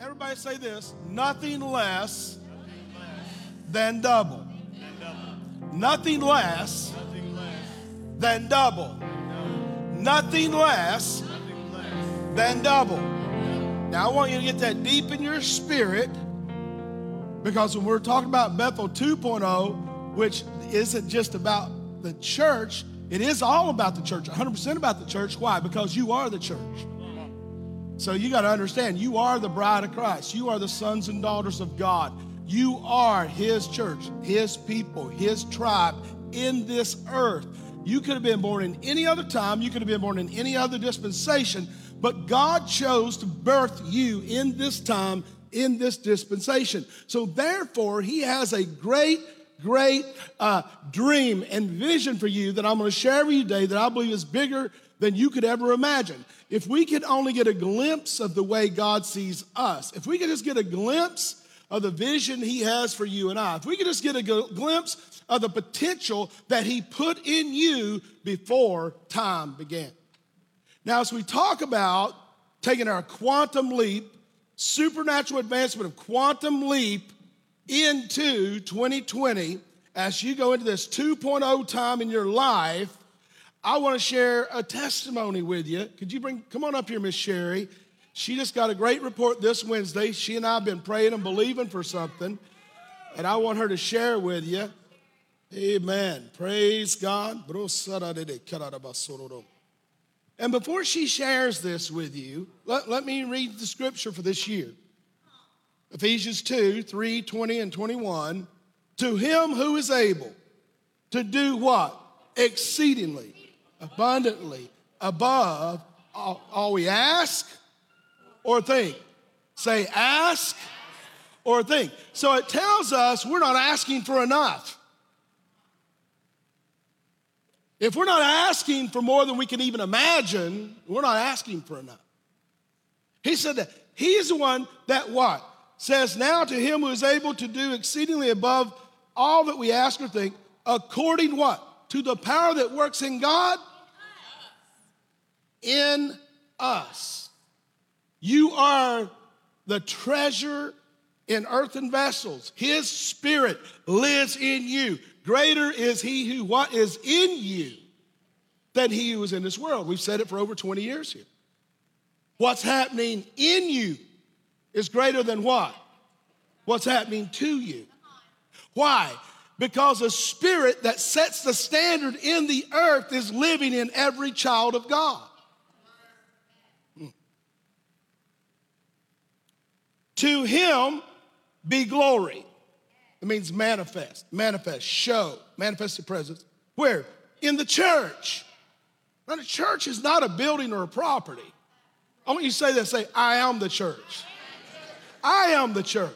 Everybody say this nothing less than double. Nothing less than double. Nothing less than double. Now, I want you to get that deep in your spirit because when we're talking about Bethel 2.0, which isn't just about the church, it is all about the church, 100% about the church. Why? Because you are the church. So you got to understand, you are the bride of Christ. You are the sons and daughters of God. You are His church, His people, His tribe in this earth. You could have been born in any other time, you could have been born in any other dispensation, but God chose to birth you in this time, in this dispensation. So therefore, He has a great great uh, dream and vision for you that I'm going to share with you today that I believe is bigger than you could ever imagine. If we could only get a glimpse of the way God sees us, if we could just get a glimpse of the vision He has for you and I, if we could just get a glimpse of the potential that He put in you before time began. Now, as we talk about taking our quantum leap, supernatural advancement of quantum leap into 2020, as you go into this 2.0 time in your life, I want to share a testimony with you. Could you bring, come on up here, Miss Sherry. She just got a great report this Wednesday. She and I have been praying and believing for something, and I want her to share with you. Amen. Praise God. And before she shares this with you, let, let me read the scripture for this year. Ephesians 2 3, 20, and 21. To him who is able to do what? Exceedingly, abundantly, above all, all we ask or think. Say, ask or think. So it tells us we're not asking for enough. If we're not asking for more than we can even imagine, we're not asking for enough. He said that he's the one that what? says, Now to him who is able to do exceedingly above all that we ask or think, according what? To the power that works in God? In us. You are the treasure in earthen vessels. His spirit lives in you. Greater is he who what is in you than he who is in this world. We've said it for over 20 years here. What's happening in you is greater than what? What's happening to you. Why? Because a spirit that sets the standard in the earth is living in every child of God. To him be glory. It means manifest, manifest, show, manifest the presence. Where? In the church. Now, the church is not a building or a property. I want you to say that say, I am the church. I am the church.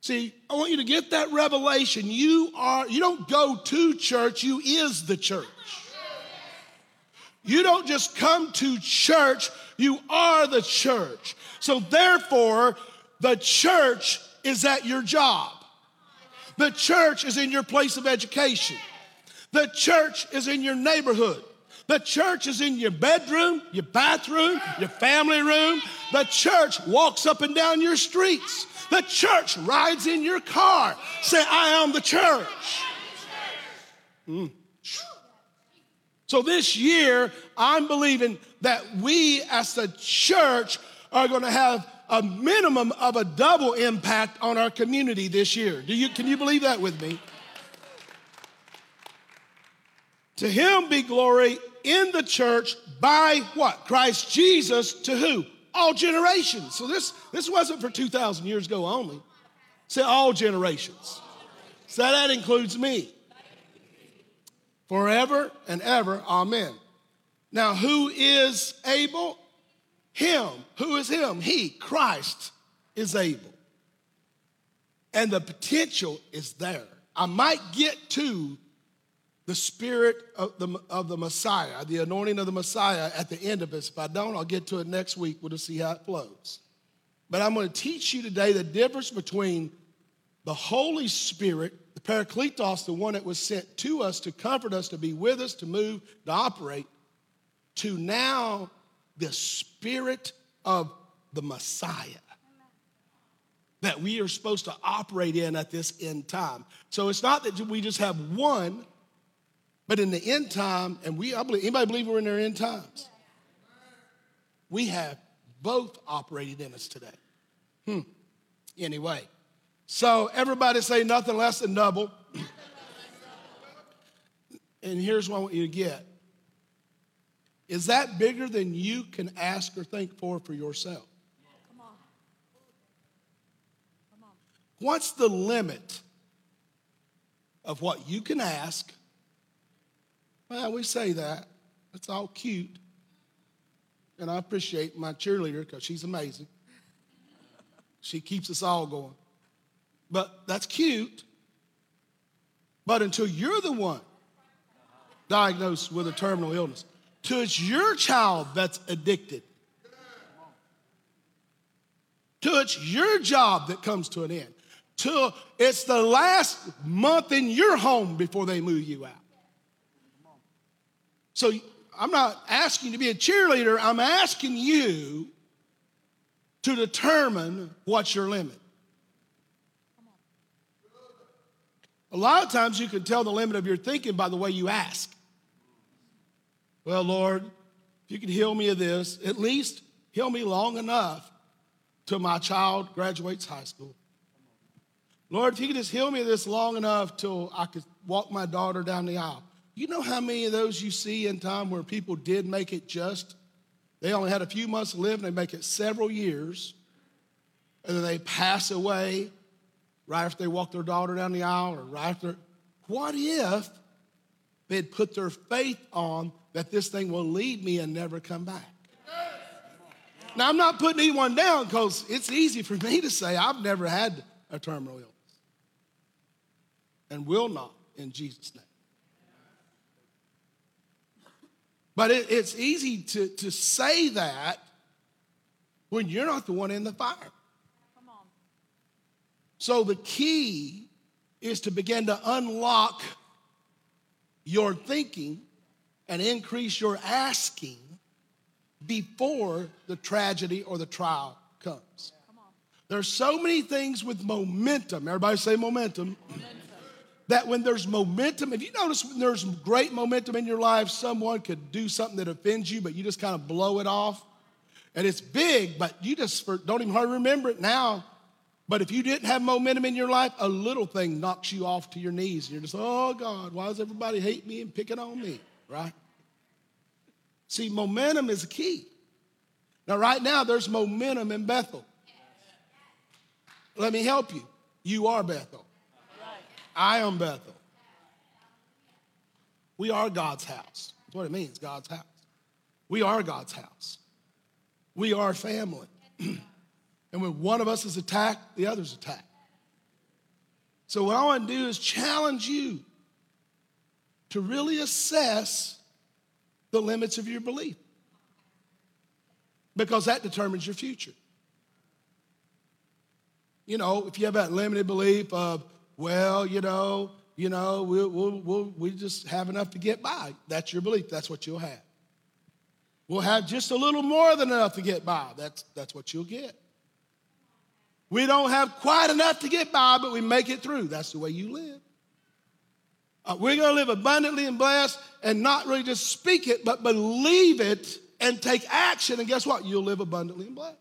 See, I want you to get that revelation. You are, you don't go to church, you is the church. You don't just come to church, you are the church. So therefore, the church is at your job. The church is in your place of education. The church is in your neighborhood. The church is in your bedroom, your bathroom, your family room. The church walks up and down your streets. The church rides in your car. Say, I am the church. Mm. So this year, I'm believing that we as the church are going to have a minimum of a double impact on our community this year. Do you, can you believe that with me? To him be glory in the church by what? Christ Jesus to who? All generations. So this, this wasn't for 2,000 years ago only. Say all generations. So that includes me. Forever and ever. Amen. Now, who is able? Him. Who is Him? He, Christ, is able. And the potential is there. I might get to the spirit of the, of the Messiah, the anointing of the Messiah at the end of this. If I don't, I'll get to it next week. We'll just see how it flows. But I'm going to teach you today the difference between the Holy Spirit, the Parakletos, the one that was sent to us to comfort us, to be with us, to move, to operate, to now the Spirit of the Messiah that we are supposed to operate in at this end time. So it's not that we just have one, but in the end time, and we, I believe, anybody believe we're in their end times? We have both operating in us today. Hmm. Anyway, so everybody say nothing less than double. and here's what I want you to get. Is that bigger than you can ask or think for for yourself? Come on. Come on. What's the limit of what you can ask? Well, we say that. It's all cute. And I appreciate my cheerleader because she's amazing. She keeps us all going. But that's cute. But until you're the one diagnosed with a terminal illness, till it's your child that's addicted, till it's your job that comes to an end, till it's the last month in your home before they move you out. So I'm not asking you to be a cheerleader, I'm asking you to determine what's your limit. A lot of times you can tell the limit of your thinking by the way you ask. Well, Lord, if you can heal me of this, at least heal me long enough till my child graduates high school. Lord, if you could just heal me of this long enough till I could walk my daughter down the aisle. You know how many of those you see in time where people did make it just? They only had a few months to live and they make it several years, and then they pass away right after they walk their daughter down the aisle or right after. What if they'd put their faith on that this thing will lead me and never come back? Now, I'm not putting anyone down because it's easy for me to say I've never had a terminal illness and will not in Jesus' name. But it, it's easy to, to say that when you're not the one in the fire. So the key is to begin to unlock your thinking and increase your asking before the tragedy or the trial comes. There's so many things with momentum. Everybody say momentum. momentum. That when there's momentum, if you notice when there's great momentum in your life, someone could do something that offends you, but you just kind of blow it off. And it's big, but you just don't even hardly remember it now. But if you didn't have momentum in your life, a little thing knocks you off to your knees. And you're just, oh God, why does everybody hate me and picking on me? Right? See, momentum is key. Now, right now, there's momentum in Bethel. Let me help you. You are Bethel. I am Bethel. We are God's house. That's what it means, God's house. We are God's house. We are family. And when one of us is attacked, the other's attacked. So, what I want to do is challenge you to really assess the limits of your belief because that determines your future. You know, if you have that limited belief of, well, you know, you know, we'll, we'll, we'll, we just have enough to get by. That's your belief. That's what you'll have. We'll have just a little more than enough to get by. That's, that's what you'll get. We don't have quite enough to get by, but we make it through. That's the way you live. Uh, we're going to live abundantly and blessed and not really just speak it, but believe it and take action. And guess what? You'll live abundantly and blessed.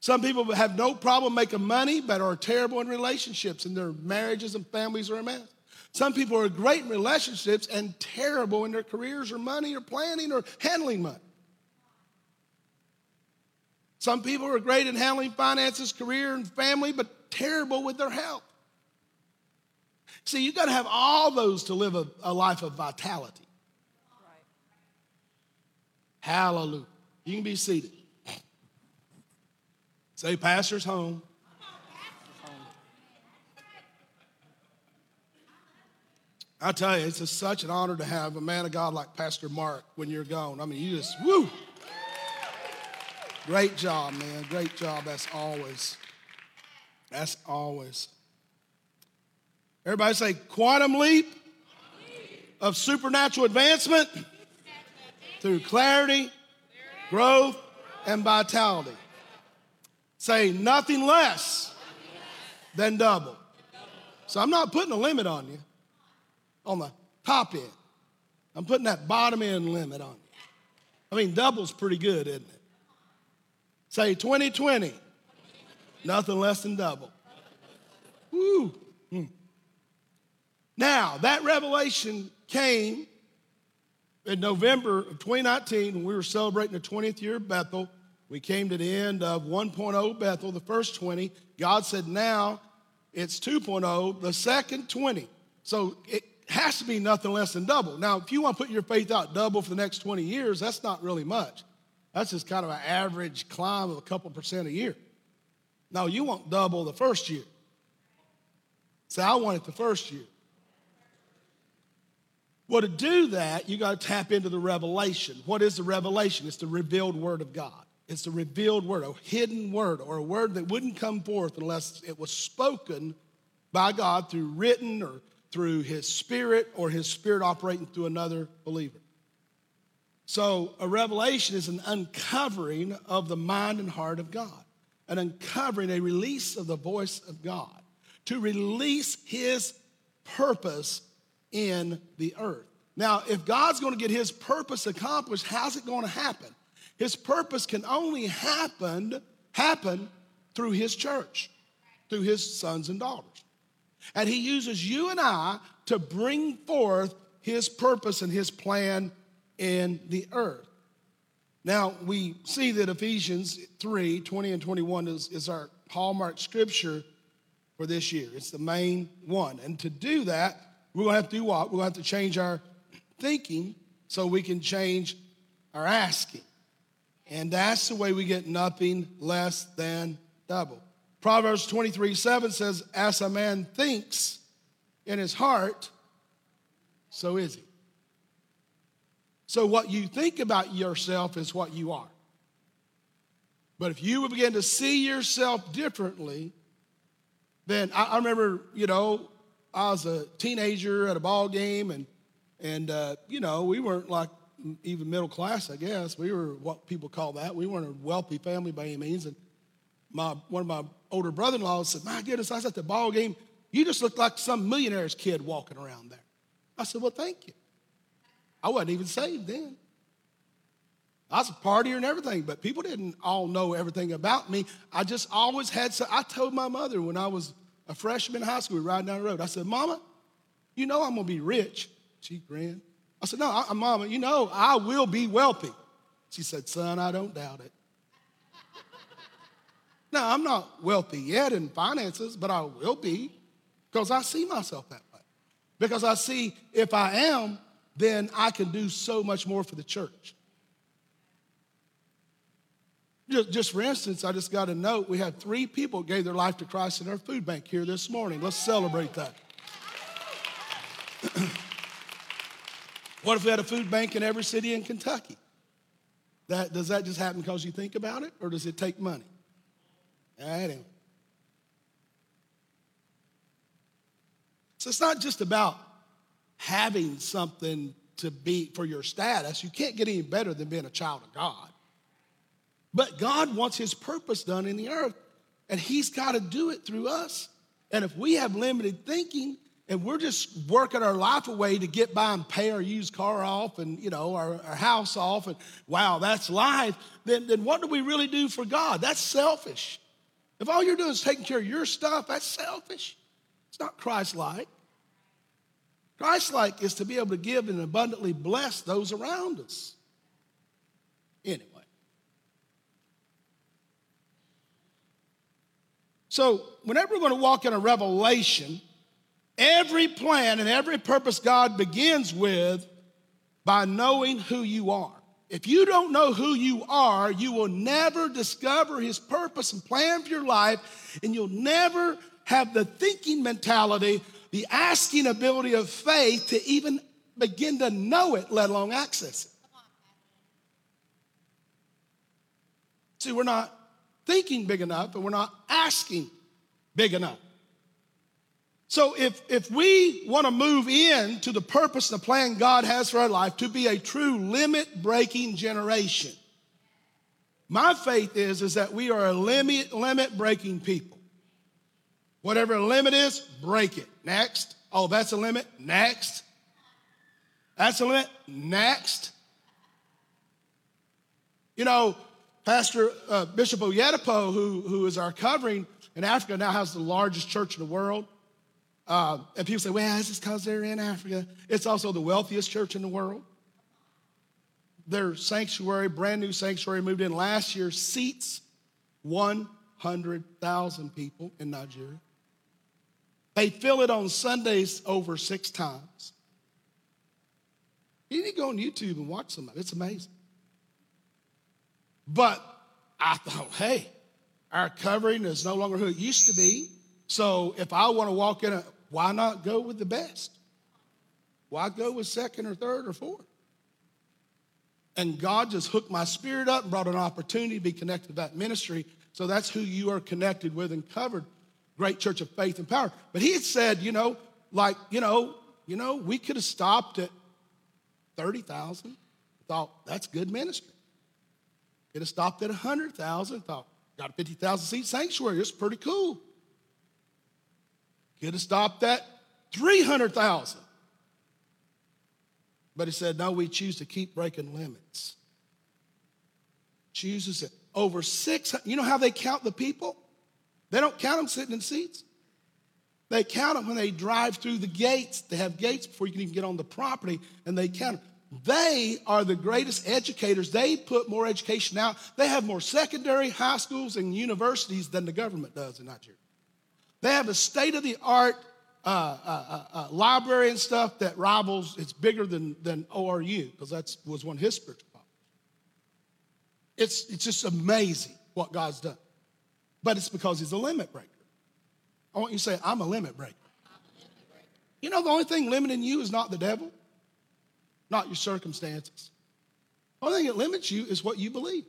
Some people have no problem making money, but are terrible in relationships, and their marriages and families are a mess. Some people are great in relationships and terrible in their careers or money or planning or handling money. Some people are great in handling finances, career, and family, but terrible with their health. See, you've got to have all those to live a, a life of vitality. Right. Hallelujah. You can be seated. Say, Pastor's home. I tell you, it's such an honor to have a man of God like Pastor Mark when you're gone. I mean, you just, woo! Great job, man. Great job. That's always. That's always. Everybody say quantum leap of supernatural advancement through clarity, growth, and vitality. Say nothing less than double. So I'm not putting a limit on you on the top end. I'm putting that bottom end limit on you. I mean, double's pretty good, isn't it? Say 2020, nothing less than double. Woo. Hmm. Now, that revelation came in November of 2019 when we were celebrating the 20th year of Bethel. We came to the end of 1.0 Bethel, the first 20. God said, now it's 2.0, the second 20. So it has to be nothing less than double. Now, if you want to put your faith out double for the next 20 years, that's not really much. That's just kind of an average climb of a couple percent a year. No, you want double the first year. Say, I want it the first year. Well, to do that, you got to tap into the revelation. What is the revelation? It's the revealed word of God. It's the revealed word, a hidden word, or a word that wouldn't come forth unless it was spoken by God through written or through his spirit or his spirit operating through another believer. So, a revelation is an uncovering of the mind and heart of God, an uncovering, a release of the voice of God to release his purpose in the earth. Now, if God's going to get his purpose accomplished, how's it going to happen? His purpose can only happen happen through his church, through his sons and daughters. And he uses you and I to bring forth his purpose and his plan in the earth. Now, we see that Ephesians 3 20 and 21 is, is our hallmark scripture for this year. It's the main one. And to do that, we're going to have to do what? We're going to have to change our thinking so we can change our asking. And that's the way we get nothing less than double. Proverbs 23 7 says, As a man thinks in his heart, so is he. So, what you think about yourself is what you are. But if you begin to see yourself differently, then I, I remember, you know, I was a teenager at a ball game, and and uh, you know we weren't like even middle class, I guess. We were what people call that. We weren't a wealthy family by any means. And my one of my older brother-in-laws said, "My goodness, I was at the ball game. You just looked like some millionaire's kid walking around there." I said, "Well, thank you." I wasn't even saved then. I was a partier and everything, but people didn't all know everything about me. I just always had. I told my mother when I was a freshman in high school, we riding down the road. I said, Mama, you know I'm gonna be rich. She grinned. I said, No, I, Mama, you know I will be wealthy. She said, Son, I don't doubt it. now, I'm not wealthy yet in finances, but I will be because I see myself that way. Because I see if I am, then I can do so much more for the church. Just, just for instance, I just got a note. We had three people gave their life to Christ in our food bank here this morning. Let's celebrate that. what if we had a food bank in every city in Kentucky? That, does that just happen because you think about it, or does it take money? Anyway. So it's not just about having something to be for your status. You can't get any better than being a child of God. But God wants his purpose done in the earth, and he's got to do it through us. And if we have limited thinking and we're just working our life away to get by and pay our used car off and you know our, our house off and wow that's life then, then what do we really do for god that's selfish if all you're doing is taking care of your stuff that's selfish it's not christ-like christ-like is to be able to give and abundantly bless those around us anyway So, whenever we're going to walk in a revelation, every plan and every purpose God begins with by knowing who you are. If you don't know who you are, you will never discover His purpose and plan for your life, and you'll never have the thinking mentality, the asking ability of faith to even begin to know it, let alone access it. See, we're not thinking big enough and we're not asking big enough. So if, if we want to move into the purpose and the plan God has for our life to be a true limit breaking generation, My faith is, is that we are a limit, limit breaking people. Whatever limit is, break it. Next. Oh, that's a limit. Next. That's a limit. Next. You know, Pastor uh, Bishop Oyedepo, who, who is our covering in Africa, now has the largest church in the world. Uh, and people say, well, it's just because they're in Africa. It's also the wealthiest church in the world. Their sanctuary, brand new sanctuary, moved in last year, seats 100,000 people in Nigeria. They fill it on Sundays over six times. You need to go on YouTube and watch some of it. It's amazing. But I thought, hey, our covering is no longer who it used to be. So if I want to walk in, a, why not go with the best? Why go with second or third or fourth? And God just hooked my spirit up and brought an opportunity to be connected to that ministry. So that's who you are connected with and covered. Great Church of Faith and Power. But he had said, you know, like, you know, you know, we could have stopped at 30,000. Thought that's good ministry. Could have stopped at 100,000. Thought, got a 50,000 seat sanctuary. It's pretty cool. Could have stopped at 300,000. But he said, no, we choose to keep breaking limits. Chooses it. Over six, you know how they count the people? They don't count them sitting in seats. They count them when they drive through the gates. They have gates before you can even get on the property, and they count them. They are the greatest educators. They put more education out. They have more secondary, high schools, and universities than the government does in Nigeria. They have a state of the art uh, uh, uh, uh, library and stuff that rivals, it's bigger than, than ORU, because that was one of his spiritual. It's, it's just amazing what God's done. But it's because he's a limit breaker. I want you to say, I'm a limit breaker. You know, the only thing limiting you is not the devil, not your circumstances. The only thing that limits you is what you believe.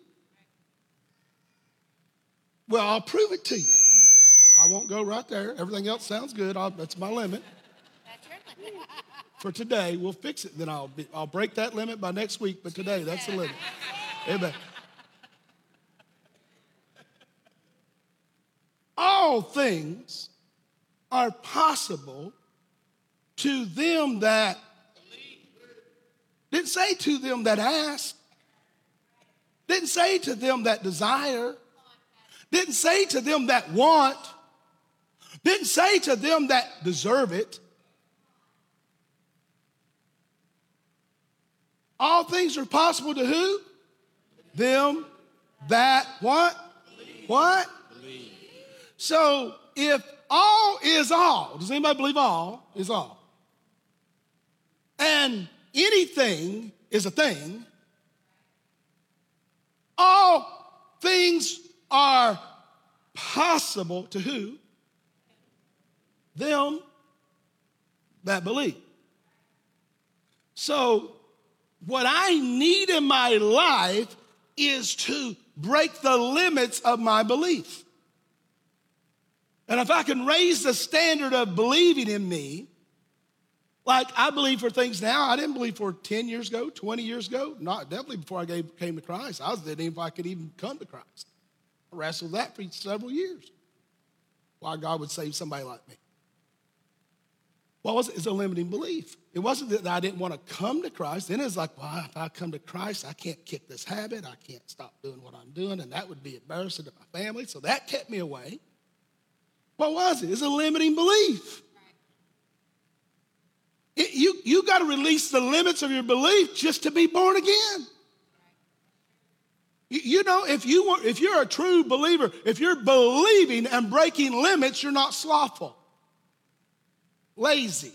Well, I'll prove it to you. I won't go right there. Everything else sounds good. I'll, that's my limit. For today, we'll fix it. Then I'll, be, I'll break that limit by next week, but today, that's the limit. Amen. All things are possible to them that didn't say to them that ask, didn't say to them that desire, didn't say to them that want, didn't say to them that deserve it. All things are possible to who? Them that what? What? So if all is all, does anybody believe all is all? And anything is a thing. All things are possible to who? them that believe. So, what I need in my life is to break the limits of my belief. And if I can raise the standard of believing in me, like I believe for things now, I didn't believe for 10 years ago, 20 years ago, not definitely before I came to Christ. I was thinking if I could even come to Christ. I wrestled that for several years. Why God would save somebody like me. What was it? It's a limiting belief. It wasn't that I didn't want to come to Christ. Then it's like, well, if I come to Christ, I can't kick this habit. I can't stop doing what I'm doing, and that would be embarrassing to my family. So that kept me away. What was it? It's a limiting belief. It, you you got to release the limits of your belief just to be born again. You, you know, if you were, if you're a true believer, if you're believing and breaking limits, you're not slothful lazy.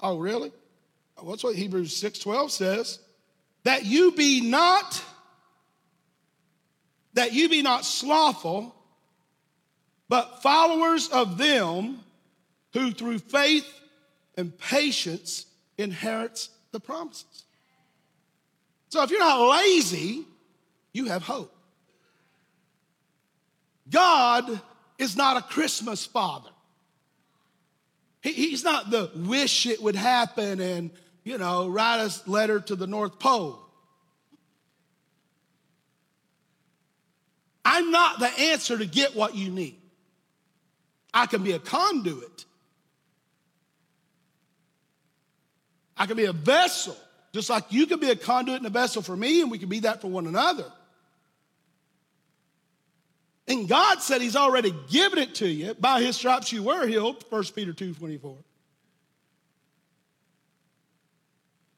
Oh, really? Well, that's what Hebrews 6:12 says. That you be not that you be not slothful, but followers of them who through faith and patience inherits the promises. So if you're not lazy, you have hope. God is not a Christmas father. He, he's not the wish it would happen and, you know, write a letter to the North Pole. I'm not the answer to get what you need. I can be a conduit. I can be a vessel, just like you can be a conduit and a vessel for me, and we can be that for one another. And God said He's already given it to you. By His stripes you were healed, 1 Peter 2 24.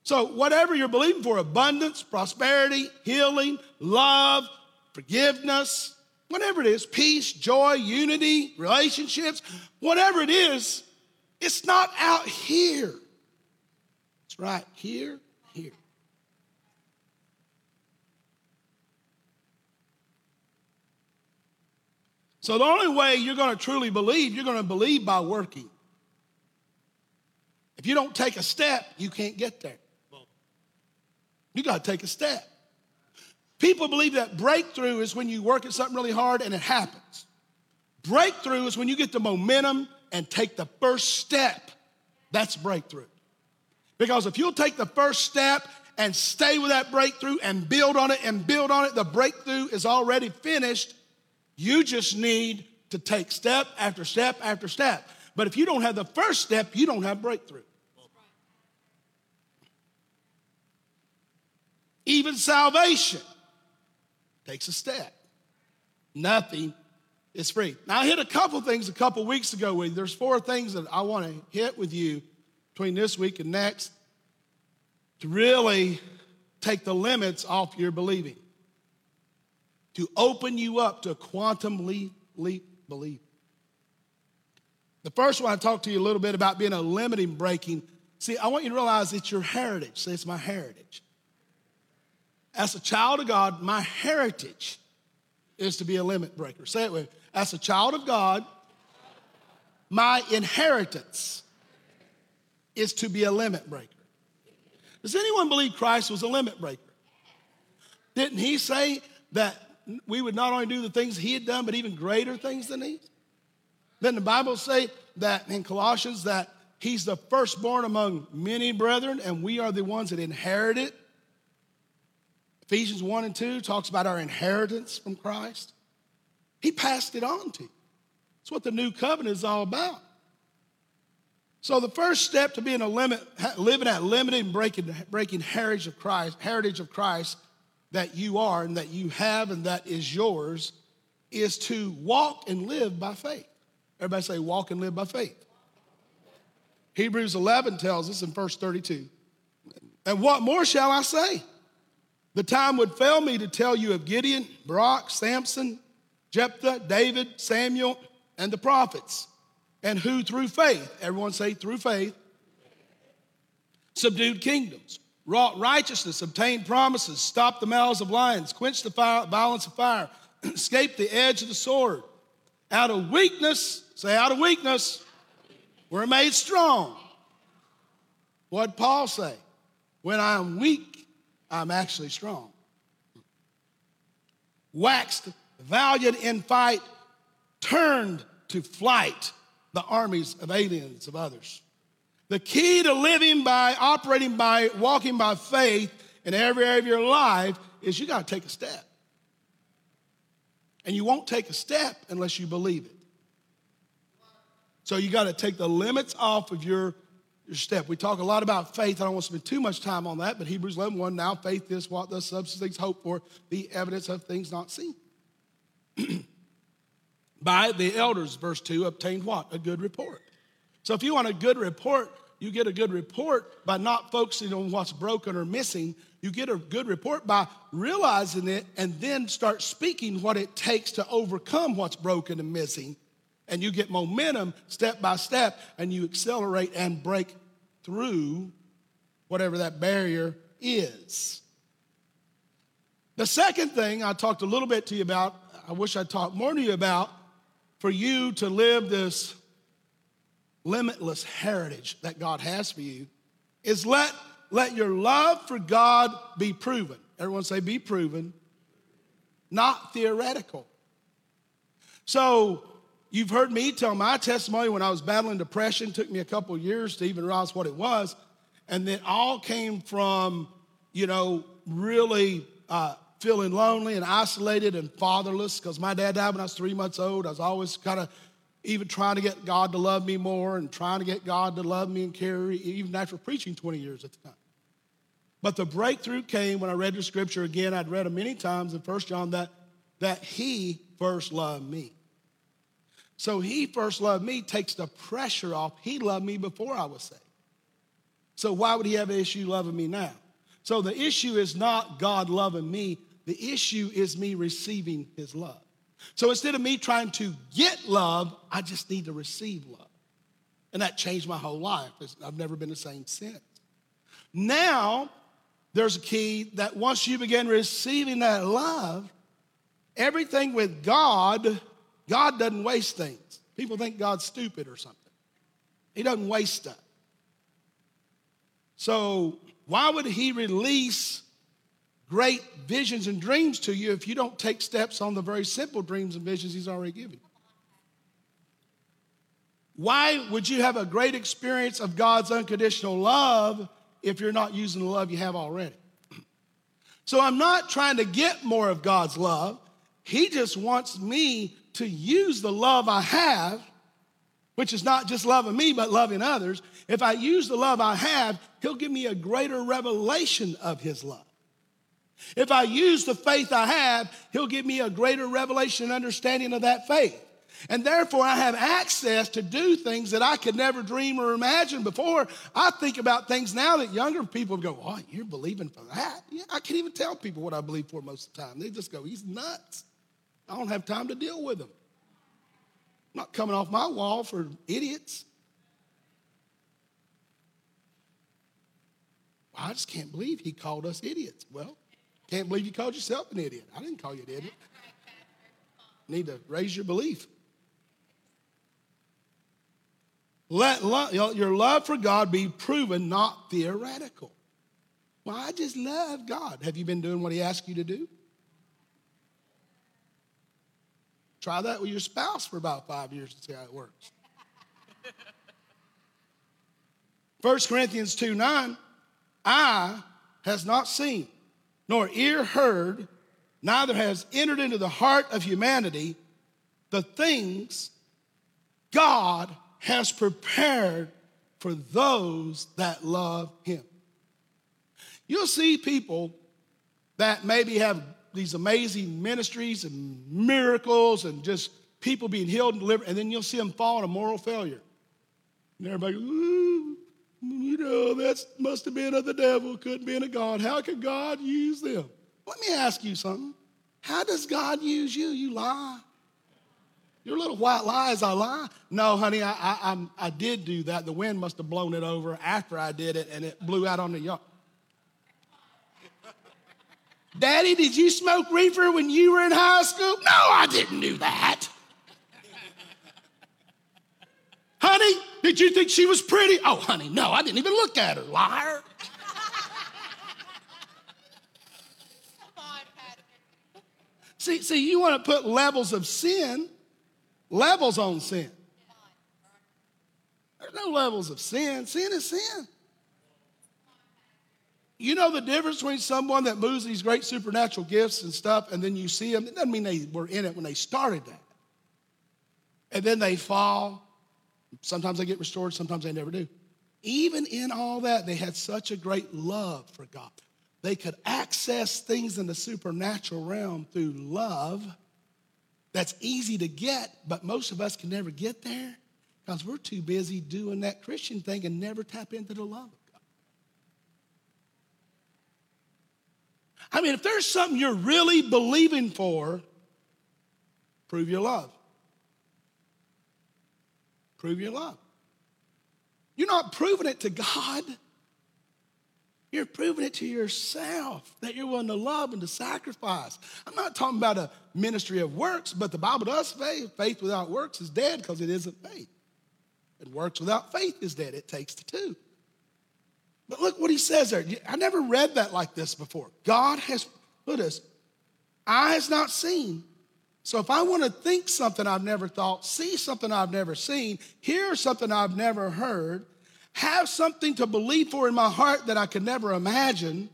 So, whatever you're believing for abundance, prosperity, healing, love, forgiveness, whatever it is peace, joy, unity, relationships whatever it is, it's not out here. It's right here, here. So, the only way you're going to truly believe, you're going to believe by working. If you don't take a step, you can't get there. You got to take a step. People believe that breakthrough is when you work at something really hard and it happens. Breakthrough is when you get the momentum and take the first step. That's breakthrough. Because if you'll take the first step and stay with that breakthrough and build on it and build on it, the breakthrough is already finished. You just need to take step after step after step. But if you don't have the first step, you don't have breakthrough. Even salvation takes a step. Nothing is free. Now, I hit a couple things a couple weeks ago with you. There's four things that I want to hit with you between this week and next to really take the limits off your believing, to open you up to quantum leap, leap belief. The first one I talked to you a little bit about being a limiting breaking. See, I want you to realize it's your heritage. Say, it's my heritage. As a child of God, my heritage is to be a limit breaker. Say it with me. As a child of God, my inheritance is to be a limit breaker. Does anyone believe Christ was a limit breaker? Didn't he say that we would not only do the things he had done, but even greater things than these? Then the Bible say that in Colossians that he's the firstborn among many brethren, and we are the ones that inherited Ephesians 1 and 2 talks about our inheritance from Christ. He passed it on to you. That's what the new covenant is all about. So the first step to being a limit, living at limited and breaking, breaking heritage of Christ, heritage of Christ that you are and that you have and that is yours, is to walk and live by faith. Everybody say, walk and live by faith. Hebrews 11 tells us in verse 32. And what more shall I say? The time would fail me to tell you of Gideon, Barak, Samson, Jephthah, David, Samuel, and the prophets, and who through faith, everyone say through faith, subdued kingdoms, wrought righteousness, obtained promises, stopped the mouths of lions, quenched the fire, violence of fire, escaped the edge of the sword. Out of weakness, say out of weakness, we're made strong. What Paul say? When I am weak, I'm actually strong. Waxed valiant in fight, turned to flight the armies of aliens of others. The key to living by, operating by, walking by faith in every area of your life is you got to take a step. And you won't take a step unless you believe it. So you got to take the limits off of your your step. We talk a lot about faith. I don't want to spend too much time on that, but Hebrews 11, 1, now faith is what the substance things hope for, the evidence of things not seen. By the elders, verse 2, obtained what? A good report. So if you want a good report, you get a good report by not focusing on what's broken or missing. You get a good report by realizing it and then start speaking what it takes to overcome what's broken and missing and you get momentum step by step and you accelerate and break through whatever that barrier is. The second thing I talked a little bit to you about, I wish I talked more to you about, for you to live this limitless heritage that God has for you, is let, let your love for God be proven. Everyone say, be proven, not theoretical. So, You've heard me tell my testimony when I was battling depression. Took me a couple years to even realize what it was. And then all came from, you know, really uh, feeling lonely and isolated and fatherless because my dad died when I was three months old. I was always kind of even trying to get God to love me more and trying to get God to love me and carry, even after preaching 20 years at the time. But the breakthrough came when I read the scripture again. I'd read it many times in First John that, that he first loved me. So he first loved me takes the pressure off. He loved me before I was saved. So why would he have an issue loving me now? So the issue is not God loving me, the issue is me receiving his love. So instead of me trying to get love, I just need to receive love. And that changed my whole life. I've never been the same since. Now, there's a key that once you begin receiving that love, everything with God, God doesn't waste things. People think God's stupid or something. He doesn't waste stuff. So, why would He release great visions and dreams to you if you don't take steps on the very simple dreams and visions He's already given? Why would you have a great experience of God's unconditional love if you're not using the love you have already? So I'm not trying to get more of God's love. He just wants me to use the love I have, which is not just loving me, but loving others. If I use the love I have, He'll give me a greater revelation of His love. If I use the faith I have, He'll give me a greater revelation and understanding of that faith. And therefore, I have access to do things that I could never dream or imagine before. I think about things now that younger people go, Oh, you're believing for that? Yeah, I can't even tell people what I believe for most of the time. They just go, He's nuts. I don't have time to deal with them. I'm not coming off my wall for idiots. I just can't believe he called us idiots. Well, can't believe you called yourself an idiot. I didn't call you an idiot. Need to raise your belief. Let your love for God be proven, not theoretical. Well, I just love God. Have you been doing what He asked you to do? Try that with your spouse for about five years and see how it works. 1 Corinthians 2 9, eye has not seen, nor ear heard, neither has entered into the heart of humanity the things God has prepared for those that love him. You'll see people that maybe have these amazing ministries and miracles and just people being healed and delivered, and then you'll see them fall into moral failure. And everybody, Ooh, you know, that must have been of the devil, couldn't be of God. How could God use them? Let me ask you something. How does God use you? You lie. Your little white lies, I lie. No, honey, I, I, I, I did do that. The wind must have blown it over after I did it and it blew out on the yard. Daddy, did you smoke reefer when you were in high school? No, I didn't do that. honey, did you think she was pretty? Oh, honey, no, I didn't even look at her, liar. see, see, you want to put levels of sin levels on sin. There's no levels of sin. Sin is sin. You know the difference between someone that moves these great supernatural gifts and stuff, and then you see them. It doesn't mean they were in it when they started that. And then they fall. Sometimes they get restored, sometimes they never do. Even in all that, they had such a great love for God. They could access things in the supernatural realm through love that's easy to get, but most of us can never get there because we're too busy doing that Christian thing and never tap into the love of God. I mean, if there's something you're really believing for, prove your love. Prove your love. You're not proving it to God. You're proving it to yourself that you're willing to love and to sacrifice. I'm not talking about a ministry of works, but the Bible does say faith without works is dead because it isn't faith. And works without faith is dead. It takes the two. But look what he says there. I never read that like this before. God has put us, eyes not seen. So if I want to think something I've never thought, see something I've never seen, hear something I've never heard, have something to believe for in my heart that I could never imagine,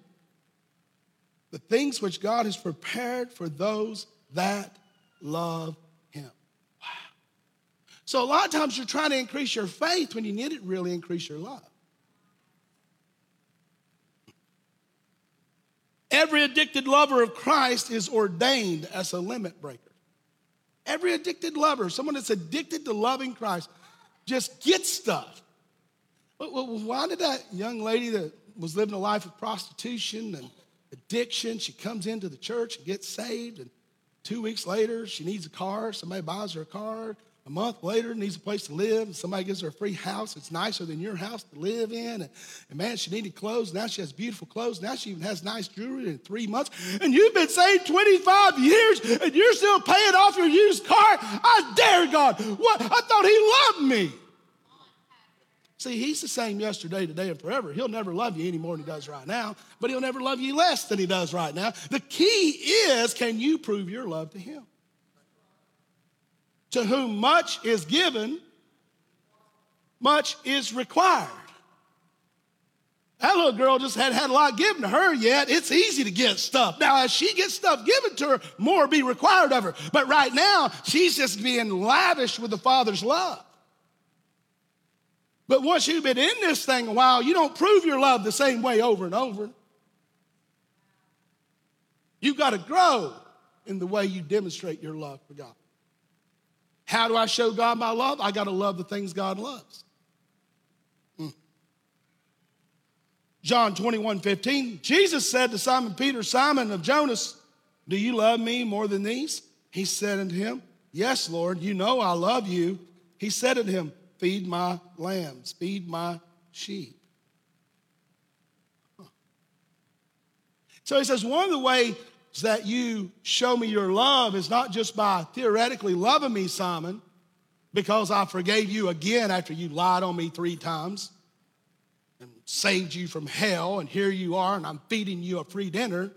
the things which God has prepared for those that love Him. Wow. So, a lot of times you're trying to increase your faith when you need it really increase your love. Every addicted lover of Christ is ordained as a limit breaker. Every addicted lover, someone that's addicted to loving Christ, just gets stuff. Why did that young lady that was living a life of prostitution and addiction, she comes into the church and gets saved, and two weeks later, she needs a car. Somebody buys her a car. A month later, needs a place to live. Somebody gives her a free house. It's nicer than your house to live in. And, and, man, she needed clothes. Now she has beautiful clothes. Now she even has nice jewelry in three months. And you've been saved 25 years and you're still paying off your used car. I dare God. What? I thought He loved me. See, He's the same yesterday, today, and forever. He'll never love you any more than He does right now, but He'll never love you less than He does right now. The key is can you prove your love to Him? To whom much is given, much is required. That little girl just had had a lot given to her yet. It's easy to get stuff. Now, as she gets stuff given to her, more be required of her. But right now, she's just being lavished with the Father's love. But once you've been in this thing a while, you don't prove your love the same way over and over. You've got to grow in the way you demonstrate your love for God. How do I show God my love? I got to love the things God loves. Mm. John 21 15, Jesus said to Simon Peter, Simon of Jonas, Do you love me more than these? He said unto him, Yes, Lord, you know I love you. He said unto him, Feed my lambs, feed my sheep. So he says, one of the ways that you show me your love is not just by theoretically loving me, Simon, because I forgave you again after you lied on me three times and saved you from hell, and here you are, and I'm feeding you a free dinner.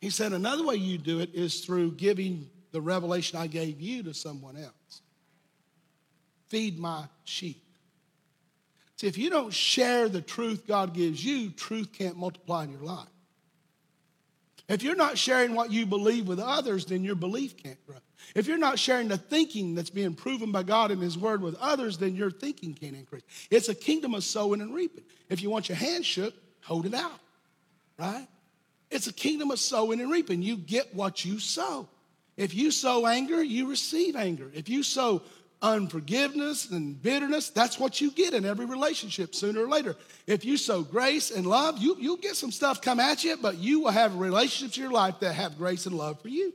He said, another way you do it is through giving the revelation I gave you to someone else. Feed my sheep. See, if you don't share the truth God gives you, truth can't multiply in your life. If you're not sharing what you believe with others, then your belief can't grow. If you're not sharing the thinking that's being proven by God in His Word with others, then your thinking can't increase. It's a kingdom of sowing and reaping. If you want your hand shook, hold it out, right? It's a kingdom of sowing and reaping. You get what you sow. If you sow anger, you receive anger. If you sow unforgiveness and bitterness, that's what you get in every relationship sooner or later. If you sow grace and love, you, you'll get some stuff come at you, but you will have relationships in your life that have grace and love for you.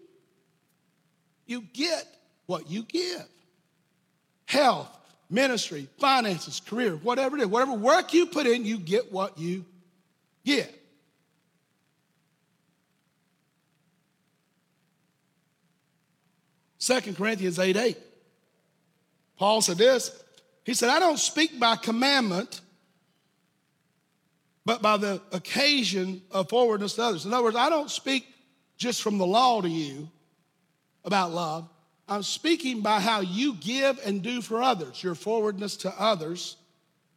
You get what you give. Health, ministry, finances, career, whatever it is, whatever work you put in, you get what you get. Second Corinthians 8 8. Paul said this He said, I don't speak by commandment, but by the occasion of forwardness to others. In other words, I don't speak just from the law to you about love. I'm speaking by how you give and do for others, your forwardness to others,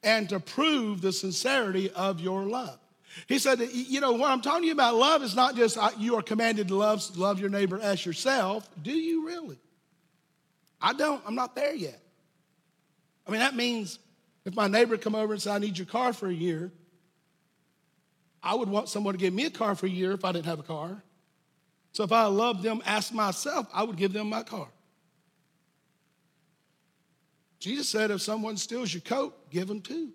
and to prove the sincerity of your love. He said, you know, what I'm talking to you about love is not just uh, you are commanded to love, love your neighbor as yourself. Do you really? I don't. I'm not there yet. I mean, that means if my neighbor come over and say, I need your car for a year, I would want someone to give me a car for a year if I didn't have a car. So if I loved them, ask myself, I would give them my car. Jesus said, if someone steals your coat, give them two.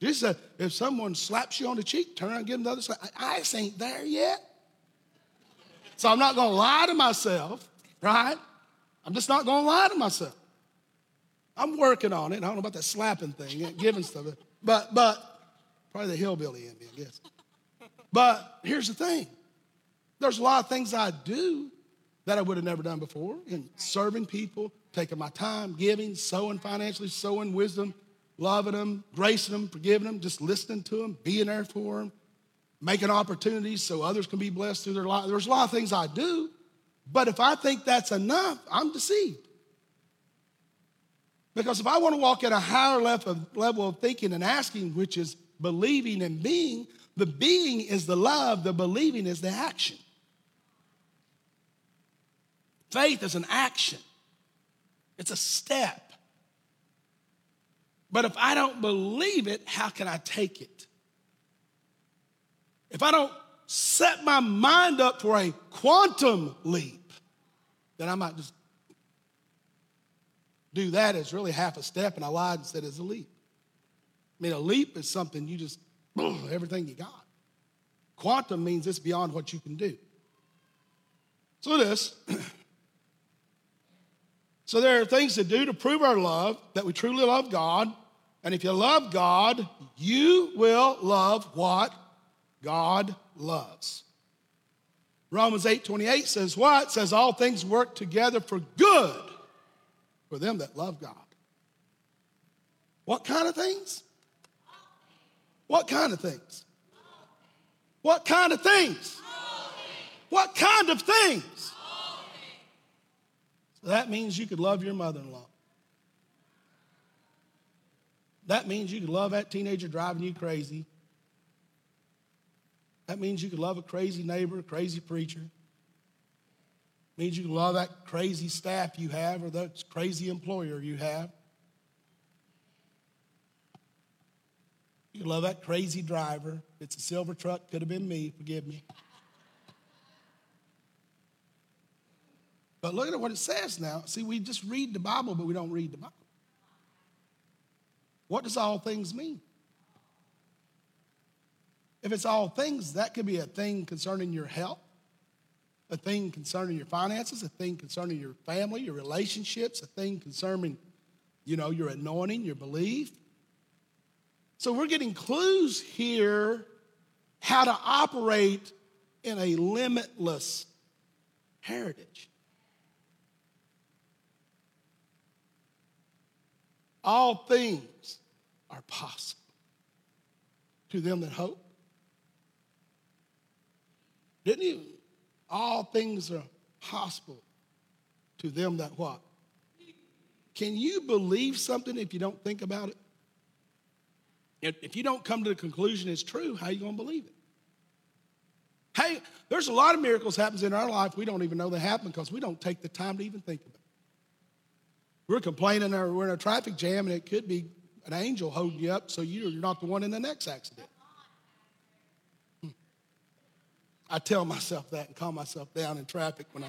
Jesus said, if someone slaps you on the cheek, turn around and give them the other side. I, I ain't there yet. So I'm not going to lie to myself, right? I'm just not going to lie to myself. I'm working on it. I don't know about that slapping thing, giving stuff. But, but, probably the hillbilly in me, I guess. But here's the thing there's a lot of things I do that I would have never done before in serving people, taking my time, giving, sowing financially, sowing wisdom, loving them, gracing them, forgiving them, just listening to them, being there for them, making opportunities so others can be blessed through their life. There's a lot of things I do, but if I think that's enough, I'm deceived. Because if I want to walk at a higher level of, level of thinking and asking, which is believing and being, The being is the love, the believing is the action. Faith is an action, it's a step. But if I don't believe it, how can I take it? If I don't set my mind up for a quantum leap, then I might just do that as really half a step, and I lied and said it's a leap. I mean, a leap is something you just, boom, everything you got. Quantum means it's beyond what you can do. So, this. so, there are things to do to prove our love, that we truly love God. And if you love God, you will love what God loves. Romans 8 28 says what? Says all things work together for good for them that love God. What kind of things? What kind of things? What kind of things? What kind of things? So that means you could love your mother in law. That means you could love that teenager driving you crazy. That means you could love a crazy neighbor, a crazy preacher. Means you love that crazy staff you have or that crazy employer you have. You love that crazy driver. It's a silver truck, could have been me, forgive me. But look at what it says now. See, we just read the Bible, but we don't read the Bible. What does all things mean? If it's all things, that could be a thing concerning your health, a thing concerning your finances, a thing concerning your family, your relationships, a thing concerning, you know, your anointing, your belief. So we're getting clues here how to operate in a limitless heritage. All things are possible to them that hope. Didn't you? All things are possible to them that what? Can you believe something if you don't think about it? If you don't come to the conclusion it's true, how are you going to believe it? Hey, there's a lot of miracles happens in our life we don't even know they happen because we don't take the time to even think of it. We're complaining or we're in a traffic jam and it could be an angel holding you up so you're not the one in the next accident. Hmm. I tell myself that and calm myself down in traffic when I,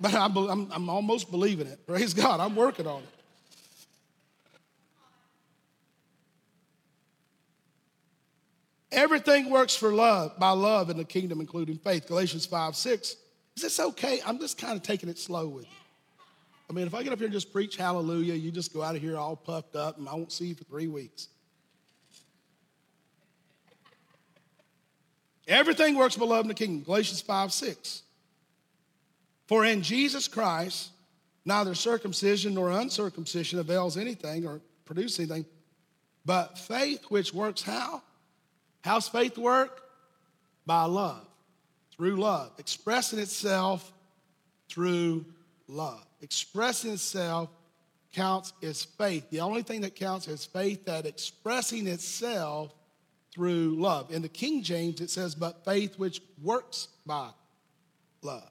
but I'm, I'm, I'm almost believing it. Praise God, I'm working on it. Everything works for love, by love in the kingdom, including faith. Galatians 5 6. Is this okay? I'm just kind of taking it slow with you. I mean, if I get up here and just preach hallelujah, you just go out of here all puffed up and I won't see you for three weeks. Everything works by love in the kingdom. Galatians 5 6. For in Jesus Christ, neither circumcision nor uncircumcision avails anything or produce anything, but faith which works how? How's faith work? By love, through love, expressing itself through love. Expressing itself counts as faith. The only thing that counts as faith that expressing itself through love. In the King James, it says, but faith which works by love.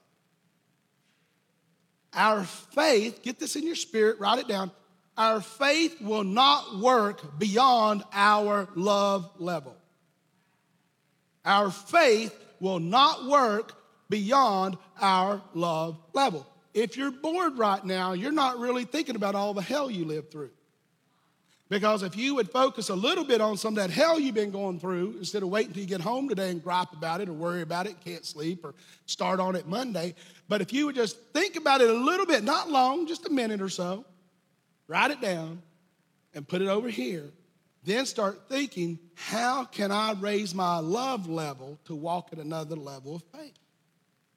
Our faith, get this in your spirit, write it down. Our faith will not work beyond our love level. Our faith will not work beyond our love level. If you're bored right now, you're not really thinking about all the hell you lived through. Because if you would focus a little bit on some of that hell you've been going through, instead of waiting until you get home today and gripe about it or worry about it, can't sleep, or start on it Monday, but if you would just think about it a little bit, not long, just a minute or so, write it down and put it over here, then start thinking, how can I raise my love level to walk at another level of faith?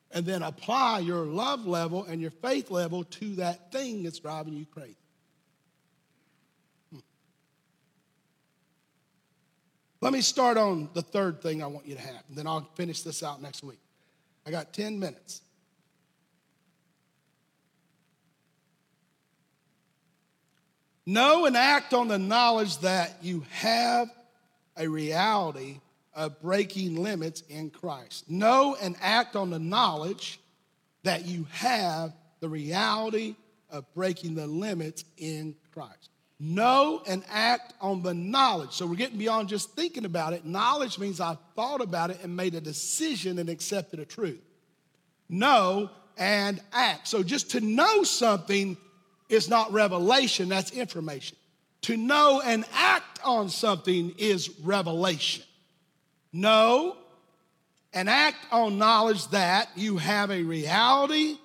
And then apply your love level and your faith level to that thing that's driving you crazy. Let me start on the third thing I want you to have, and then I'll finish this out next week. I got 10 minutes. Know and act on the knowledge that you have a reality of breaking limits in Christ. Know and act on the knowledge that you have the reality of breaking the limits in Christ. Know and act on the knowledge. So we're getting beyond just thinking about it. Knowledge means I thought about it and made a decision and accepted a truth. Know and act. So just to know something is not revelation, that's information. To know and act on something is revelation. Know and act on knowledge that you have a reality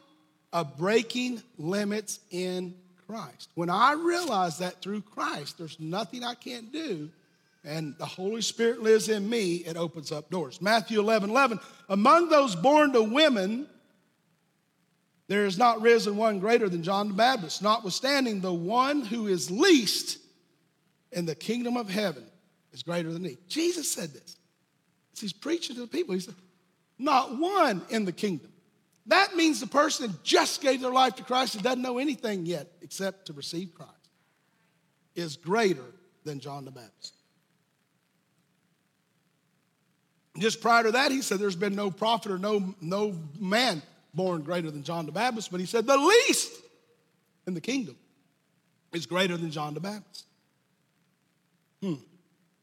of breaking limits in Christ. When I realize that through Christ, there's nothing I can't do, and the Holy Spirit lives in me, it opens up doors. Matthew 11 11, among those born to women, there is not risen one greater than John the Baptist, notwithstanding, the one who is least in the kingdom of heaven is greater than he. Jesus said this. He's preaching to the people. He said, Not one in the kingdom. That means the person that just gave their life to Christ and doesn't know anything yet except to receive Christ is greater than John the Baptist. Just prior to that, he said there's been no prophet or no, no man born greater than John the Baptist, but he said the least in the kingdom is greater than John the Baptist. Hmm.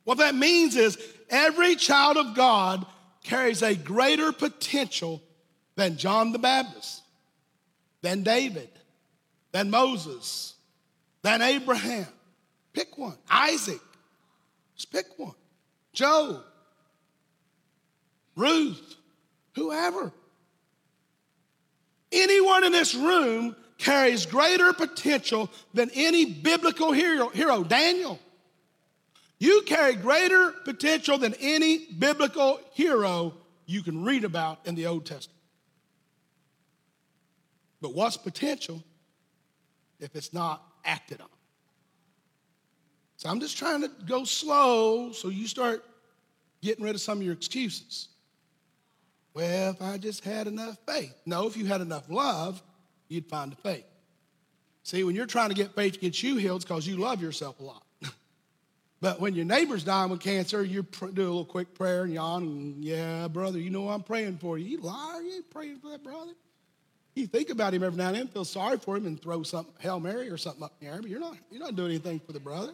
What that means is every child of God carries a greater potential than John the Baptist, than David, than Moses, than Abraham. Pick one. Isaac. Just pick one. Job. Ruth. Whoever. Anyone in this room carries greater potential than any biblical hero. hero. Daniel. You carry greater potential than any biblical hero you can read about in the Old Testament. But what's potential if it's not acted on? So I'm just trying to go slow so you start getting rid of some of your excuses. Well, if I just had enough faith. No, if you had enough love, you'd find the faith. See, when you're trying to get faith to get you healed, it's because you love yourself a lot. but when your neighbor's dying with cancer, you do a little quick prayer and yawn, and yeah, brother, you know I'm praying for you. You liar, you ain't praying for that brother. You think about him every now and then, feel sorry for him, and throw some Hail Mary or something up in the air, but you're not, you're not doing anything for the brother.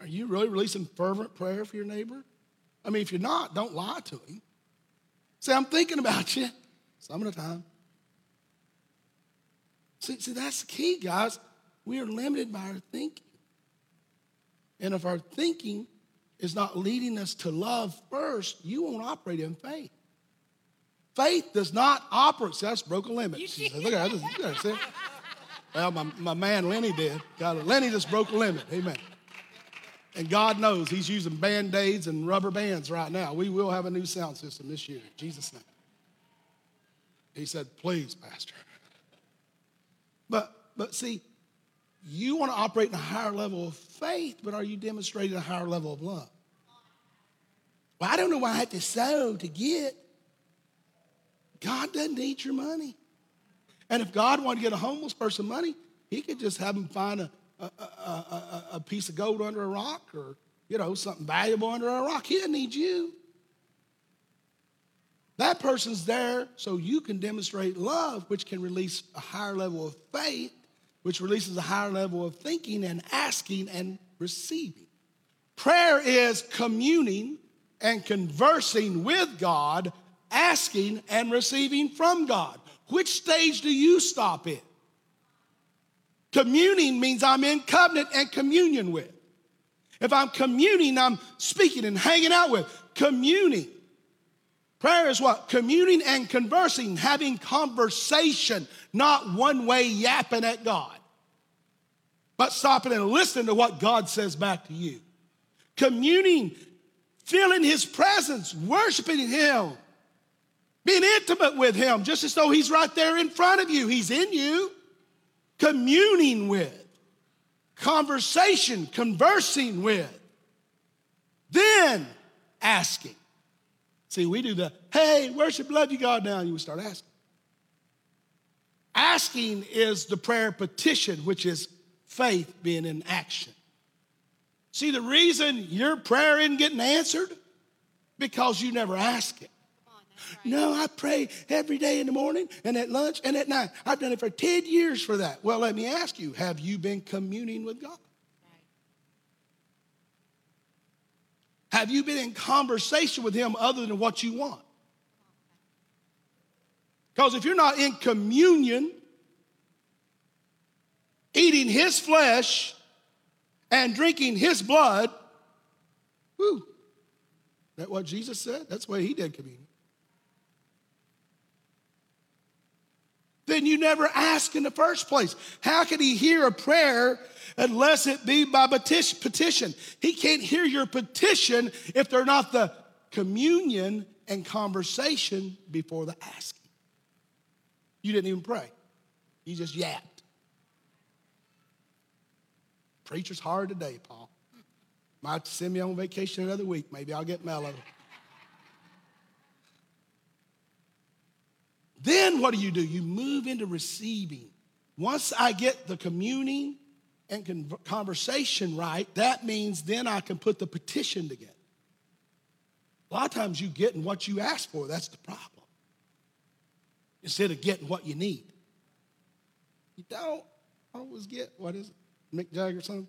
Are you really releasing fervent prayer for your neighbor? I mean, if you're not, don't lie to him. Say, I'm thinking about you some of the time. See, see, that's the key, guys. We are limited by our thinking. And if our thinking is not leading us to love first, you won't operate in faith. Faith does not operate. See, that's limit. She Said, Look at that. Well, my, my man Lenny did. Got Lenny just broke a limit. Amen. And God knows He's using band aids and rubber bands right now. We will have a new sound system this year, Jesus' name. He said, Please, Pastor. But, but see, you want to operate in a higher level of faith, but are you demonstrating a higher level of love? Well, I don't know why I had to sow to get. God doesn't need your money. And if God wanted to get a homeless person money, he could just have him find a, a, a, a, piece of gold under a rock or, you know, something valuable under a rock. He doesn't need you. That person's there so you can demonstrate love, which can release a higher level of faith, which releases a higher level of thinking and asking and receiving. Prayer is communing and conversing with God, asking and receiving from God. Which stage do you stop in? Communing means I'm in covenant and communion with. If I'm communing, I'm speaking and hanging out with. Communing. Prayer is what? Communing and conversing, having conversation, not one way yapping at God, but stopping and listening to what God says back to you. Communing, feeling His presence, worshiping Him, being intimate with Him, just as though He's right there in front of you. He's in you communing with, conversation, conversing with, then asking. See, we do the, hey, worship, love you, God, now, you start asking. Asking is the prayer petition, which is faith being in action. See, the reason your prayer isn't getting answered because you never ask it. No, I pray every day in the morning and at lunch and at night. I've done it for 10 years for that. Well, let me ask you have you been communing with God? Have you been in conversation with Him other than what you want? Because if you're not in communion, eating His flesh and drinking His blood, whoo, that what Jesus said? That's why He did communion. Then you never ask in the first place. How can He hear a prayer unless it be by petition. He can't hear your petition if they're not the communion and conversation before the asking. You didn't even pray, you just yapped. Preacher's hard today, Paul. Might send me on vacation another week. Maybe I'll get mellow. Then what do you do? You move into receiving. Once I get the communing and conversation right, that means then I can put the petition together. A lot of times you getting what you ask for, that's the problem. Instead of getting what you need. You don't always get, what is it, Mick Jagger song?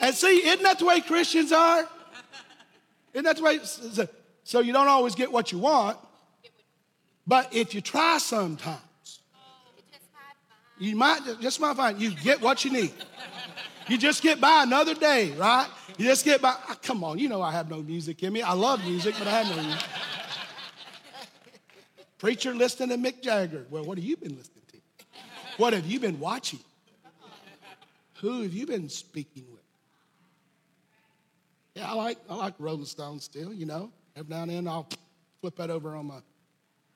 And see, isn't that the way Christians are? Isn't that the way? So you don't always get what you want, but if you try sometimes, you might just might find you get what you need. You just get by another day, right? You just get by. Oh, come on, you know I have no music in me. I love music, but I have no music. Preacher listening to Mick Jagger. Well, what have you been listening to? What have you been watching? Who have you been speaking? Yeah, I like I like Rolling Stones still, you know. Every now and then I'll flip that over on my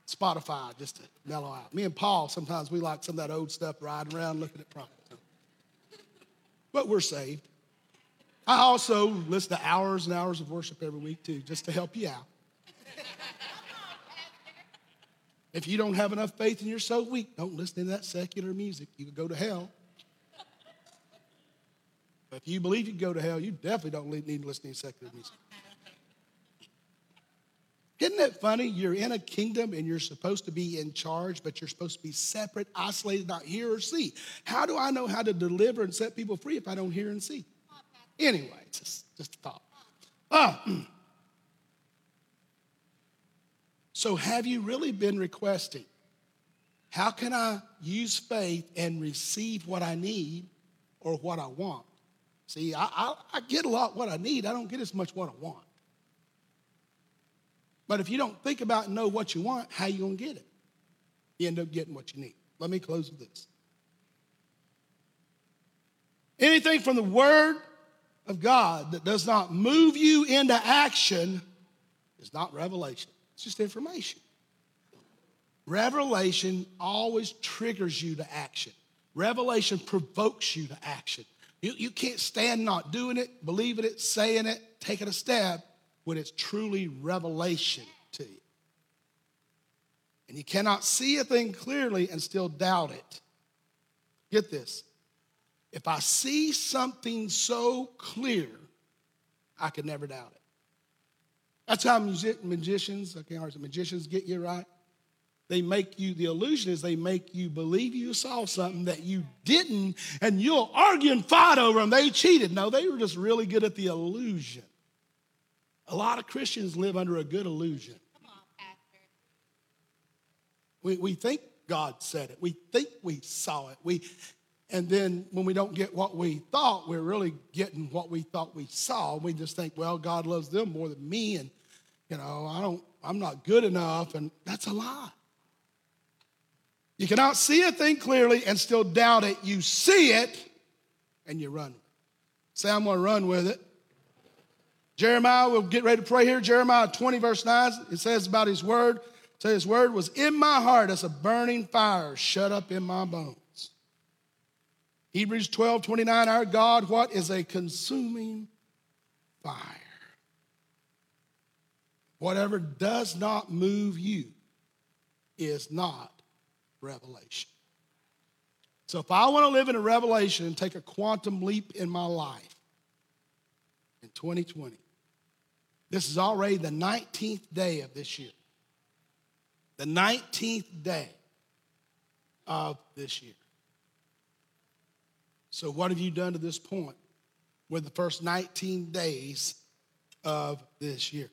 Spotify just to mellow out. Me and Paul, sometimes we like some of that old stuff riding around looking at prophets. But we're saved. I also listen to hours and hours of worship every week too, just to help you out. If you don't have enough faith and you're so weak, don't listen to that secular music. You could go to hell. If you believe you go to hell, you definitely don't need to listen to secular music. Isn't it funny? You're in a kingdom and you're supposed to be in charge, but you're supposed to be separate, isolated, not hear or see. How do I know how to deliver and set people free if I don't hear and see? Anyway, just, just a thought. Uh, so, have you really been requesting? How can I use faith and receive what I need or what I want? See, I, I, I, get a lot what I need. I don't get as much what I want. But if you don't think about and know what you want, how you to get it? You end up getting what you need. Let me close with this. Anything from the Word of God that does not move you into action is not revelation, it's just information. Revelation always triggers you to action. Revelation provokes you to action. You, you can't stand not doing it, believing it, saying it, taking a step when it's truly revelation to you. And you cannot see a thing clearly and still doubt it. Get this. If I see something so clear, I can never doubt it. That's how magicians, okay, magicians get you right. They make you, the illusion is they make you believe you saw something that you didn't, and you'll argue and fight over them. They cheated. No, they were just really good at the illusion. A lot of Christians live under a good illusion. Come on, Pastor. We, we think God said it. We think we saw it. We, and then when we don't get what we thought, we're really getting what we thought we saw. We just think, well, God loves them more than me, and you know, I don't, I'm not good enough, and that's a lie. You cannot see a thing clearly and still doubt it. You see it and you run. Say, I'm going to run with it. Jeremiah, we'll get ready to pray here. Jeremiah 20, verse 9, it says about his word. Say his word was in my heart as a burning fire shut up in my bones. Hebrews 12, 29, our God, what is a consuming fire? Whatever does not move you is not revelation. So if I want to live in a revelation and take a quantum leap in my life in 2020, this is already the 19th day of this year. The 19th day of this year. So, what have you done to this point with the first 19 days of this year?